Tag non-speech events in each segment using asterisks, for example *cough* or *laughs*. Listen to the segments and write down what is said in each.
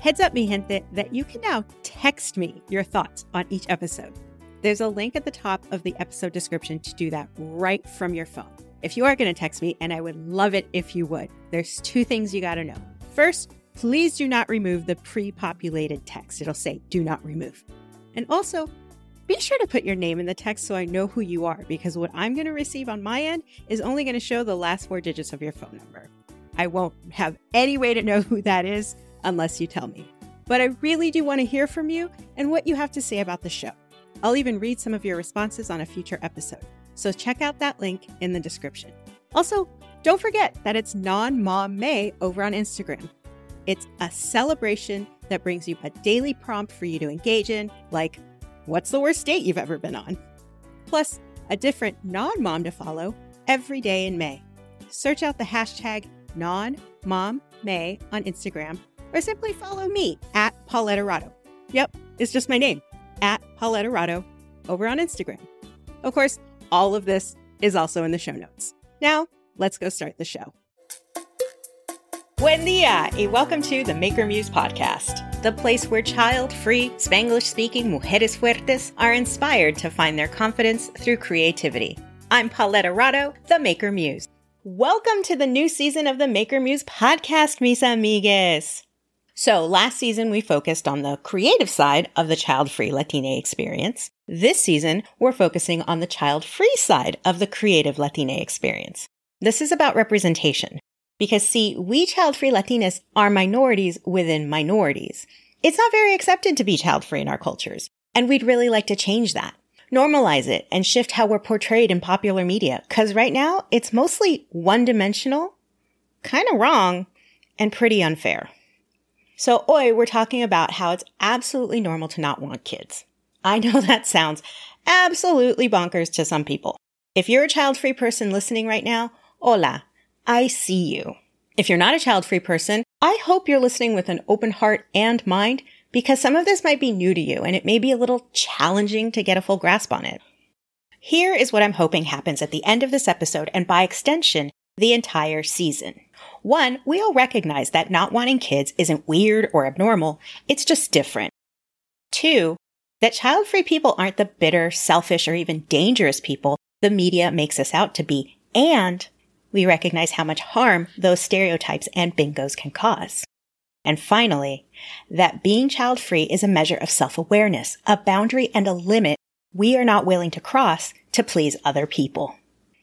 Heads up, mi gente, that you can now text me your thoughts on each episode. There's a link at the top of the episode description to do that right from your phone. If you are going to text me, and I would love it if you would, there's two things you got to know. First, please do not remove the pre populated text. It'll say do not remove. And also, be sure to put your name in the text so I know who you are because what I'm going to receive on my end is only going to show the last four digits of your phone number. I won't have any way to know who that is unless you tell me. But I really do want to hear from you and what you have to say about the show. I'll even read some of your responses on a future episode. So check out that link in the description. Also, don't forget that it's Non Mom May over on Instagram. It's a celebration that brings you a daily prompt for you to engage in, like what's the worst date you've ever been on? Plus, a different non mom to follow every day in May. Search out the hashtag non mom May on Instagram or simply follow me at Paulette Arado. Yep, it's just my name, at Paulette Arado over on Instagram. Of course, all of this is also in the show notes. Now, let's go start the show. Buen dia, y uh, welcome to the Maker Muse podcast, the place where child free, Spanglish speaking mujeres fuertes are inspired to find their confidence through creativity. I'm Paulette Arado, the Maker Muse. Welcome to the new season of the Maker Muse podcast, mis amigues. So last season we focused on the creative side of the child free Latina experience. This season we're focusing on the child free side of the creative Latina experience. This is about representation. Because see, we child free Latinas are minorities within minorities. It's not very accepted to be child free in our cultures. And we'd really like to change that. Normalize it and shift how we're portrayed in popular media. Cause right now it's mostly one dimensional, kind of wrong, and pretty unfair. So, oi, we're talking about how it's absolutely normal to not want kids. I know *laughs* that sounds absolutely bonkers to some people. If you're a child free person listening right now, hola, I see you. If you're not a child free person, I hope you're listening with an open heart and mind because some of this might be new to you and it may be a little challenging to get a full grasp on it. Here is what I'm hoping happens at the end of this episode and by extension, the entire season. One, we all recognize that not wanting kids isn't weird or abnormal. It's just different. Two, that child free people aren't the bitter, selfish, or even dangerous people the media makes us out to be. And we recognize how much harm those stereotypes and bingos can cause. And finally, that being child free is a measure of self awareness, a boundary and a limit we are not willing to cross to please other people.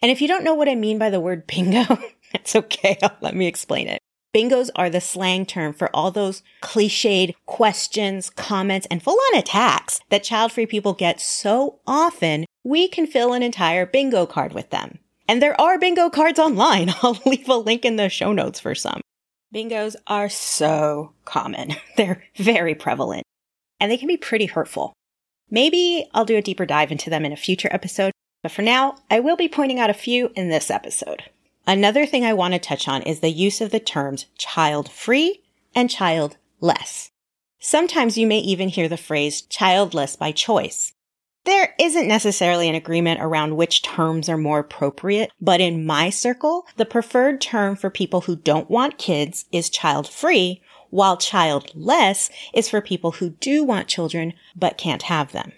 And if you don't know what I mean by the word bingo, *laughs* it's okay. *laughs* Let me explain it. Bingos are the slang term for all those cliched questions, comments, and full on attacks that child free people get so often, we can fill an entire bingo card with them. And there are bingo cards online. *laughs* I'll leave a link in the show notes for some. Bingos are so common. *laughs* They're very prevalent and they can be pretty hurtful. Maybe I'll do a deeper dive into them in a future episode, but for now, I will be pointing out a few in this episode. Another thing I want to touch on is the use of the terms child free and childless. Sometimes you may even hear the phrase childless by choice. There isn't necessarily an agreement around which terms are more appropriate, but in my circle, the preferred term for people who don't want kids is child free, while childless is for people who do want children but can't have them.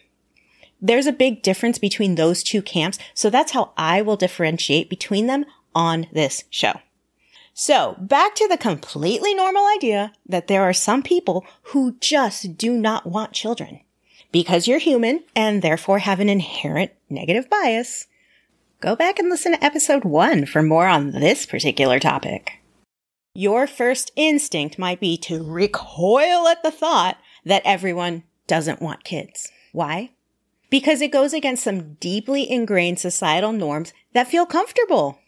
There's a big difference between those two camps, so that's how I will differentiate between them on this show. So back to the completely normal idea that there are some people who just do not want children because you're human and therefore have an inherent negative bias, go back and listen to episode one for more on this particular topic. Your first instinct might be to recoil at the thought that everyone doesn't want kids. Why? Because it goes against some deeply ingrained societal norms that feel comfortable.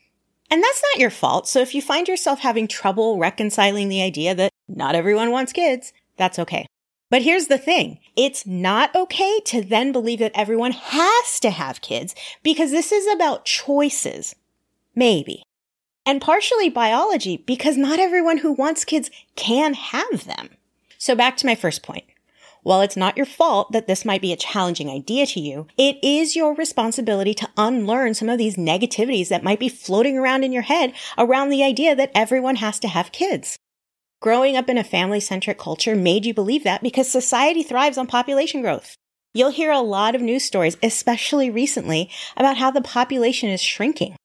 And that's not your fault. So if you find yourself having trouble reconciling the idea that not everyone wants kids, that's okay. But here's the thing. It's not okay to then believe that everyone has to have kids because this is about choices. Maybe. And partially biology because not everyone who wants kids can have them. So back to my first point. While it's not your fault that this might be a challenging idea to you, it is your responsibility to unlearn some of these negativities that might be floating around in your head around the idea that everyone has to have kids. Growing up in a family centric culture made you believe that because society thrives on population growth. You'll hear a lot of news stories, especially recently, about how the population is shrinking.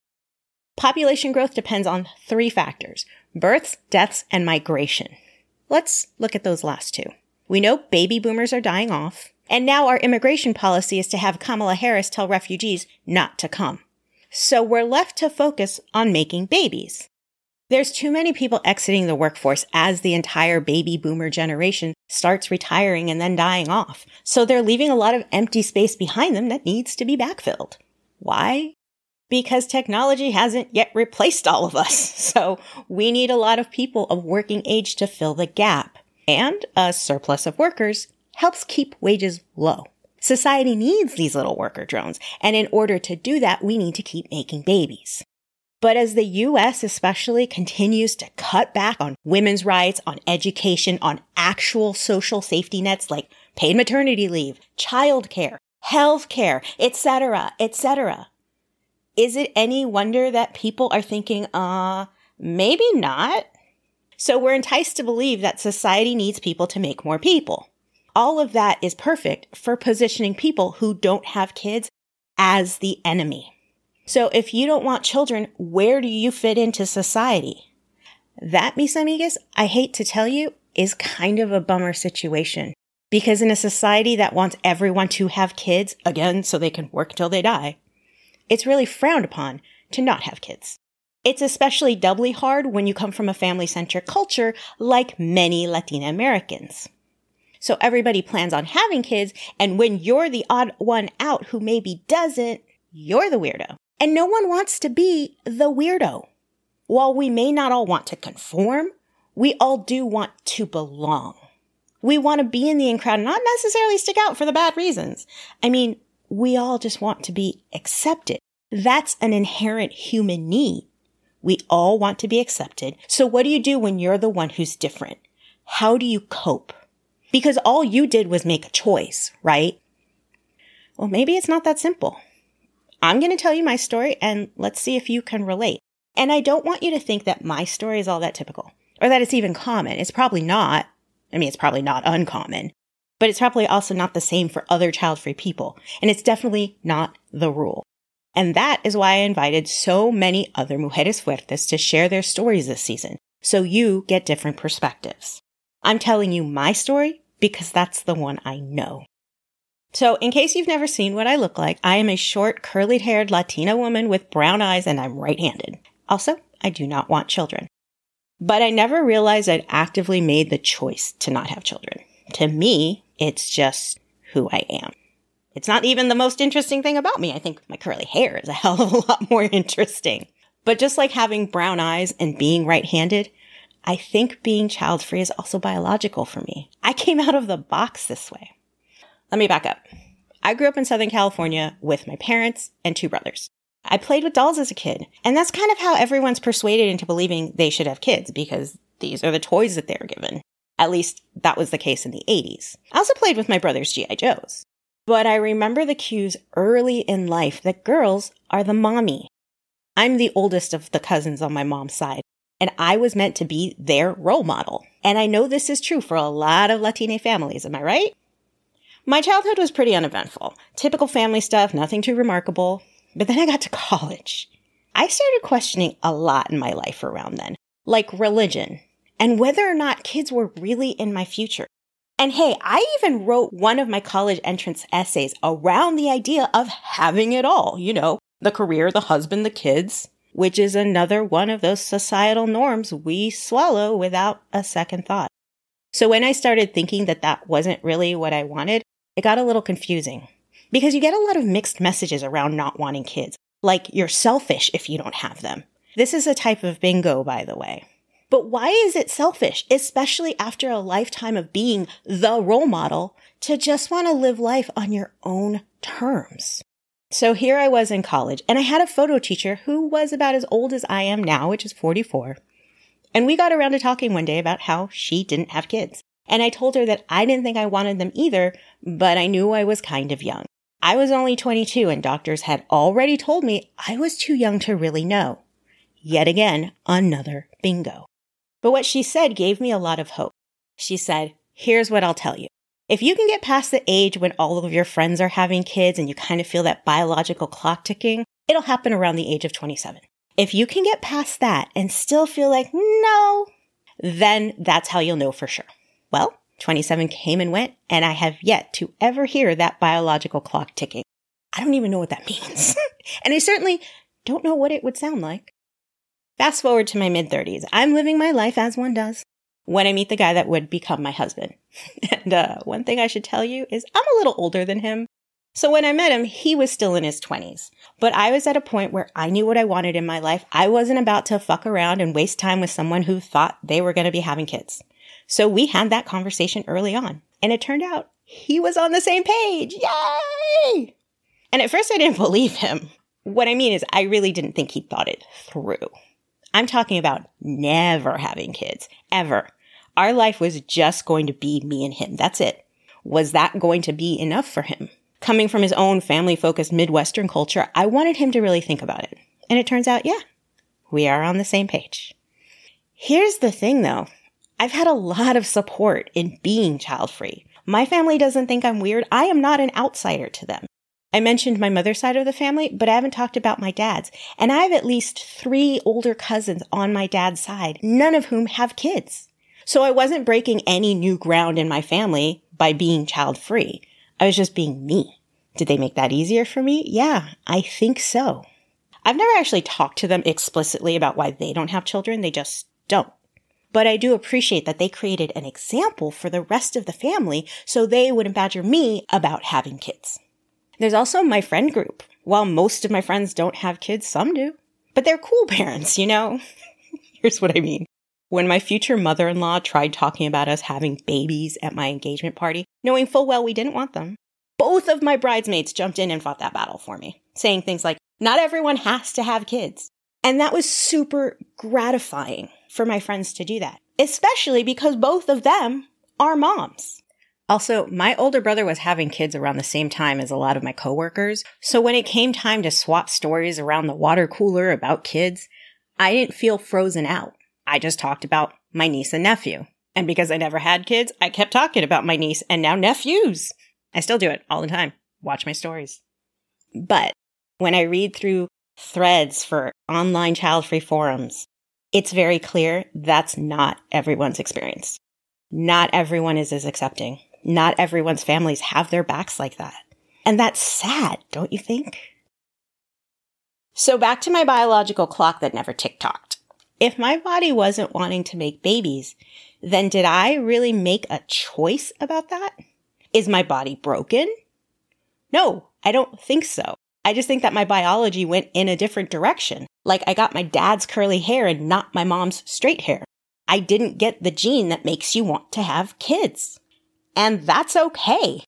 Population growth depends on three factors births, deaths, and migration. Let's look at those last two. We know baby boomers are dying off, and now our immigration policy is to have Kamala Harris tell refugees not to come. So we're left to focus on making babies. There's too many people exiting the workforce as the entire baby boomer generation starts retiring and then dying off. So they're leaving a lot of empty space behind them that needs to be backfilled. Why? Because technology hasn't yet replaced all of us. *laughs* So we need a lot of people of working age to fill the gap. And a surplus of workers helps keep wages low. Society needs these little worker drones. And in order to do that, we need to keep making babies. But as the US especially continues to cut back on women's rights, on education, on actual social safety nets like paid maternity leave, childcare, healthcare, etc., etc. Is it any wonder that people are thinking, uh, maybe not? So we're enticed to believe that society needs people to make more people. All of that is perfect for positioning people who don't have kids as the enemy. So if you don't want children, where do you fit into society? That, mis amigas, I hate to tell you, is kind of a bummer situation. Because in a society that wants everyone to have kids, again, so they can work till they die, it's really frowned upon to not have kids. It's especially doubly hard when you come from a family centric culture like many Latina Americans. So everybody plans on having kids, and when you're the odd one out who maybe doesn't, you're the weirdo. And no one wants to be the weirdo. While we may not all want to conform, we all do want to belong. We want to be in the in crowd, not necessarily stick out for the bad reasons. I mean, we all just want to be accepted. That's an inherent human need. We all want to be accepted. So what do you do when you're the one who's different? How do you cope? Because all you did was make a choice, right? Well, maybe it's not that simple. I'm going to tell you my story and let's see if you can relate. And I don't want you to think that my story is all that typical or that it's even common. It's probably not. I mean, it's probably not uncommon, but it's probably also not the same for other child free people. And it's definitely not the rule. And that is why I invited so many other mujeres fuertes to share their stories this season. So you get different perspectives. I'm telling you my story because that's the one I know. So, in case you've never seen what I look like, I am a short, curly haired Latina woman with brown eyes and I'm right handed. Also, I do not want children. But I never realized I'd actively made the choice to not have children. To me, it's just who I am. It's not even the most interesting thing about me. I think my curly hair is a *laughs* hell of a lot more interesting. But just like having brown eyes and being right handed, I think being child free is also biological for me. I came out of the box this way. Let me back up. I grew up in Southern California with my parents and two brothers. I played with dolls as a kid, and that's kind of how everyone's persuaded into believing they should have kids because these are the toys that they were given. At least that was the case in the 80s. I also played with my brother's G.I. Joes. But I remember the cues early in life that girls are the mommy. I'm the oldest of the cousins on my mom's side, and I was meant to be their role model. And I know this is true for a lot of Latina families, am I right? My childhood was pretty uneventful. Typical family stuff, nothing too remarkable. But then I got to college. I started questioning a lot in my life around then, like religion and whether or not kids were really in my future. And hey, I even wrote one of my college entrance essays around the idea of having it all, you know, the career, the husband, the kids, which is another one of those societal norms we swallow without a second thought. So when I started thinking that that wasn't really what I wanted, it got a little confusing because you get a lot of mixed messages around not wanting kids, like you're selfish if you don't have them. This is a type of bingo, by the way. But why is it selfish, especially after a lifetime of being the role model, to just want to live life on your own terms? So here I was in college and I had a photo teacher who was about as old as I am now, which is 44. And we got around to talking one day about how she didn't have kids. And I told her that I didn't think I wanted them either, but I knew I was kind of young. I was only 22 and doctors had already told me I was too young to really know. Yet again, another bingo. But what she said gave me a lot of hope. She said, Here's what I'll tell you. If you can get past the age when all of your friends are having kids and you kind of feel that biological clock ticking, it'll happen around the age of 27. If you can get past that and still feel like, no, then that's how you'll know for sure. Well, 27 came and went, and I have yet to ever hear that biological clock ticking. I don't even know what that *laughs* means. and I certainly don't know what it would sound like. Fast forward to my mid 30s. I'm living my life as one does when I meet the guy that would become my husband. *laughs* and uh, one thing I should tell you is I'm a little older than him. So when I met him, he was still in his 20s. But I was at a point where I knew what I wanted in my life. I wasn't about to fuck around and waste time with someone who thought they were going to be having kids. So we had that conversation early on. And it turned out he was on the same page. Yay! And at first I didn't *laughs* believe him. What I mean is I really didn't think he thought it through. I'm talking about never having kids, ever. Our life was just going to be me and him. That's it. Was that going to be enough for him? Coming from his own family focused Midwestern culture, I wanted him to really think about it. And it turns out, yeah, we are on the same page. Here's the thing though. I've had a lot of support in being child free. My family doesn't think I'm weird. I am not an outsider to them. I mentioned my mother's side of the family, but I haven't talked about my dad's. And I have at least three older cousins on my dad's side, none of whom have kids. So I wasn't breaking any new ground in my family by being child free. I was just being me. Did they make that easier for me? Yeah, I think so. I've never actually talked to them explicitly about why they don't have children. They just don't. But I do appreciate that they created an example for the rest of the family so they wouldn't badger me about having kids. There's also my friend group. While most of my friends don't have kids, some do. But they're cool *laughs* parents, you know? *laughs* Here's what I mean. When my future mother in law tried talking about us having babies at my engagement party, knowing full well we didn't want them, both of my bridesmaids jumped in and fought that battle for me, saying things like, not everyone has to have kids. And that was super gratifying for my friends to do that, especially because both of them are moms. Also, my older brother was having kids around the same time as a lot of my coworkers. So when it came time to swap stories around the water cooler about kids, I didn't feel frozen out. I just talked about my niece and nephew. And because I never had kids, I kept talking about my niece and now nephews. I still do it all the time. Watch my stories. But when I read through threads for online child free forums, it's very clear that's not everyone's experience. Not everyone is as accepting not everyone's families have their backs like that. And that's sad, don't you think? So back to my biological clock that never tick-tocked. If my body wasn't wanting to make babies, then did I really make a choice about that? Is my body broken? No, I don't think so. I just think that my biology went in a different direction. Like I got my dad's curly hair and not my mom's straight hair. I didn't get the gene that makes you want to have kids. And that's okay.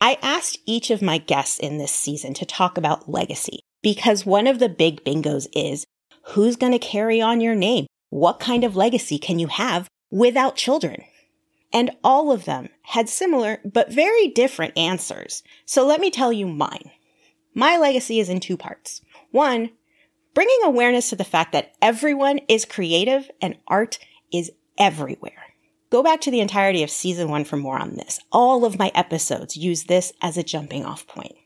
I asked each of my guests in this season to talk about legacy because one of the big bingos is who's going to carry on your name? What kind of legacy can you have without children? And all of them had similar but very different answers. So let me tell you mine. My legacy is in two parts. One, bringing awareness to the fact that everyone is creative and art is everywhere. Go back to the entirety of season one for more on this. All of my episodes use this as a jumping off point.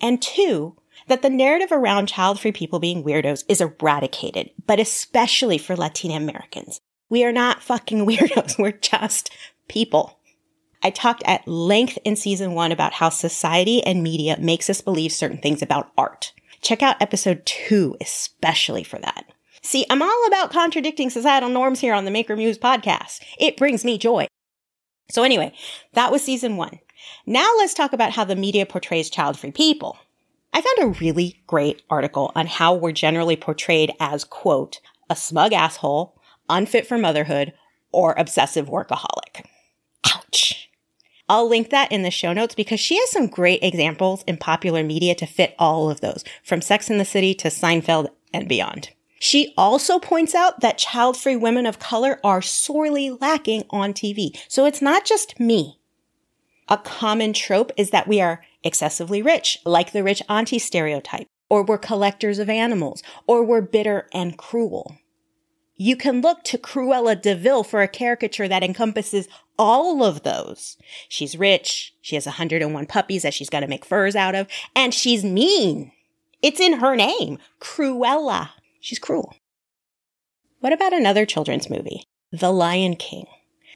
And two, that the narrative around child free people being weirdos is eradicated, but especially for Latina Americans. We are not fucking *laughs* weirdos. We're just people. I talked at length in season one about how society and media makes us believe certain things about art. Check out episode two, especially for that. See, I'm all about contradicting societal norms here on the Maker Muse podcast. It brings me joy. So anyway, that was season one. Now let's talk about how the media portrays child-free people. I found a really great article on how we're generally portrayed as, quote, a smug asshole, unfit for motherhood, or obsessive workaholic. Ouch. I'll link that in the show notes because she has some great examples in popular media to fit all of those, from Sex in the City to Seinfeld and beyond. She also points out that child free women of color are sorely lacking on TV. So it's not just me. A common trope is that we are excessively rich, like the rich auntie stereotype, or we're collectors of animals, or we're bitter and cruel. You can look to Cruella de Vil for a caricature that encompasses all of those. She's rich. She has 101 puppies that she's got to make furs out of. And she's mean. It's in her name. Cruella. She's cruel. What about another children's movie? The Lion King.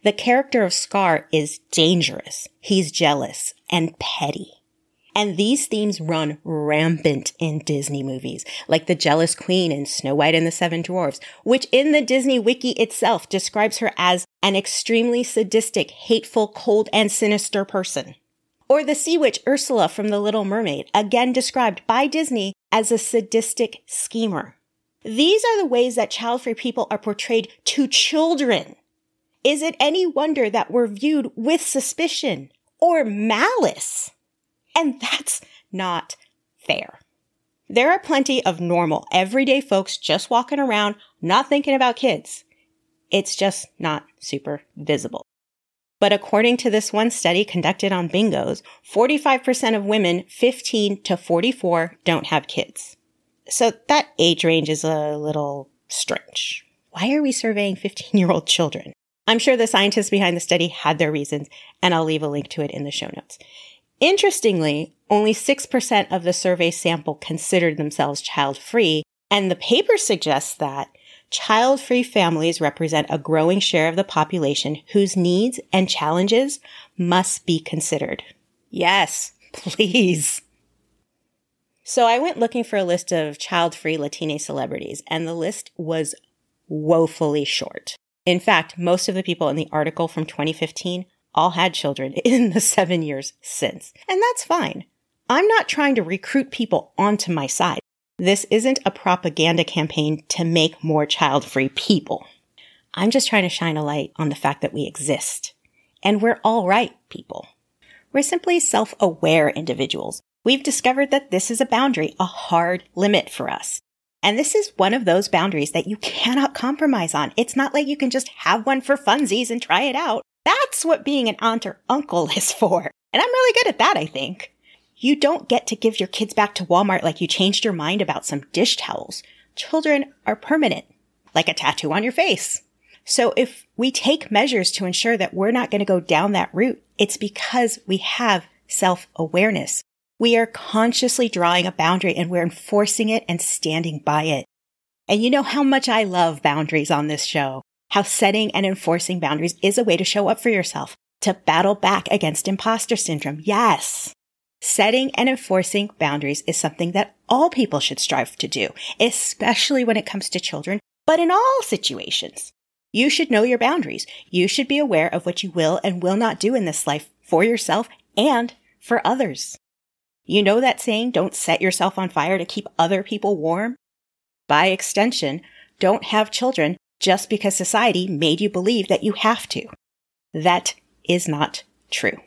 The character of Scar is dangerous. He's jealous and petty. And these themes run rampant in Disney movies, like The Jealous Queen in Snow White and the Seven Dwarfs, which in the Disney Wiki itself describes her as an extremely sadistic, hateful, cold, and sinister person. Or the sea witch Ursula from The Little Mermaid, again described by Disney as a sadistic schemer. These are the ways that child-free people are portrayed to children. Is it any wonder that we're viewed with suspicion or malice? And that's not fair. There are plenty of normal, everyday folks just walking around, not thinking about kids. It's just not super visible. But according to this one study conducted on bingos, 45% of women 15 to 44 don't have kids. So that age range is a little strange. Why are we surveying 15 year old children? I'm sure the scientists behind the study had their reasons, and I'll leave a link to it in the show notes. Interestingly, only 6% of the survey sample considered themselves child free, and the paper suggests that child free families represent a growing share of the population whose needs and challenges must be considered. Yes, *laughs* please. So I went looking for a list of child free Latina celebrities, and the list was woefully short. In fact, most of the people in the article from 2015 all had children *laughs* in the seven years since. And that's fine. I'm not trying to recruit people onto my side. This isn't a propaganda campaign to make more child free people. I'm just trying to shine a light on the fact that we exist. And we're all right people. We're simply self aware individuals. We've discovered that this is a boundary, a hard limit for us. And this is one of those boundaries that you cannot compromise on. It's not like you can just have one for funsies and try it out. That's what being an aunt or uncle is for. And I'm really good at that, I think. You don't get to give your kids back to Walmart like you changed your mind about some dish towels. Children are permanent, like a tattoo on your face. So if we take measures to ensure that we're not going to go down that route, it's because we have self-awareness. We are consciously drawing a boundary and we're enforcing it and standing by it. And you know how much I love boundaries on this show how setting and enforcing boundaries is a way to show up for yourself, to battle back against imposter syndrome. Yes. Setting and enforcing boundaries is something that all people should strive to do, especially when it comes to children, but in all situations. You should know your boundaries. You should be aware of what you will and will not do in this life for yourself and for others. You know that saying, don't set yourself on fire to keep other people warm? By extension, don't have children just because society made you believe that you have to. That is not true.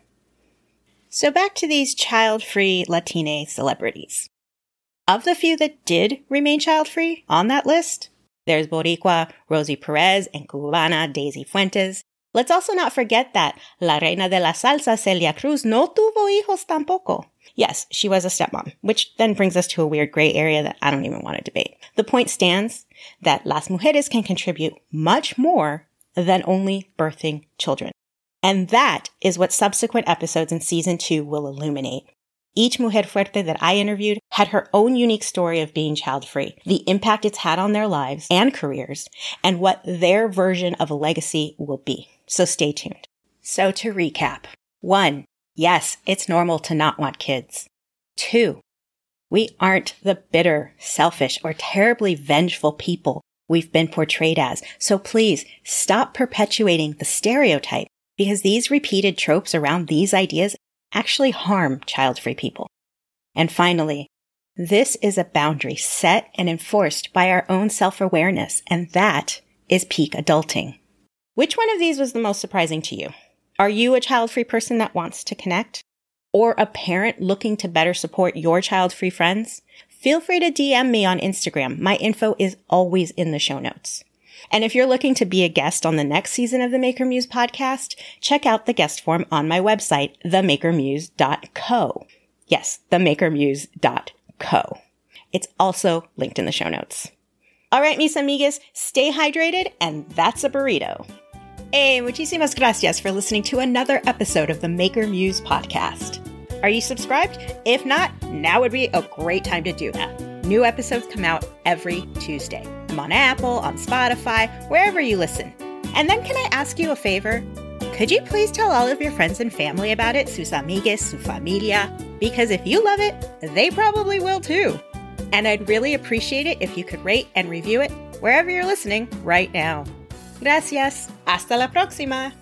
So back to these child-free Latina celebrities. Of the few that did remain child-free on that list, there's Boricua Rosie Perez and Cubana Daisy Fuentes. Let's also not forget that La Reina de la Salsa Celia Cruz no tuvo hijos tampoco. Yes, she was a stepmom, which then brings us to a weird gray area that I don't even want to debate. The point stands that las mujeres can contribute much more than only birthing children. And that is what subsequent episodes in season two will illuminate. Each Mujer Fuerte that I interviewed had her own unique story of being child free, the impact it's had on their lives and careers, and what their version of a legacy will be. So stay tuned. So to recap. One, Yes, it's normal to not want kids. Two, we aren't the bitter, selfish, or terribly vengeful people we've been portrayed as. So please stop perpetuating the stereotype because these repeated tropes around these ideas actually harm child-free people. And finally, this is a boundary set and enforced by our own self-awareness, and that is peak adulting. Which one of these was the most surprising to you? Are you a child free person that wants to connect? Or a parent looking to better support your child free friends? Feel free to DM me on Instagram. My info is always in the show notes. And if you're looking to be a guest on the next season of the Maker Muse podcast, check out the guest form on my website, themakermuse.co. Yes, themakermuse.co. It's also linked in the show notes. All right, mis amigas, stay hydrated, and that's a burrito. Hey, muchísimas gracias for listening to another episode of the Maker Muse podcast. Are you subscribed? If not, now would be a great time to do that. New episodes come out every Tuesday. I'm on Apple, on Spotify, wherever you listen. And then can I ask you a favor? Could you please tell all of your friends and family about it, sus amigues, su familia? Because if you love it, they probably will too. And I'd really appreciate it if you could rate and review it wherever you're listening right now. Gracias. Hasta la próxima.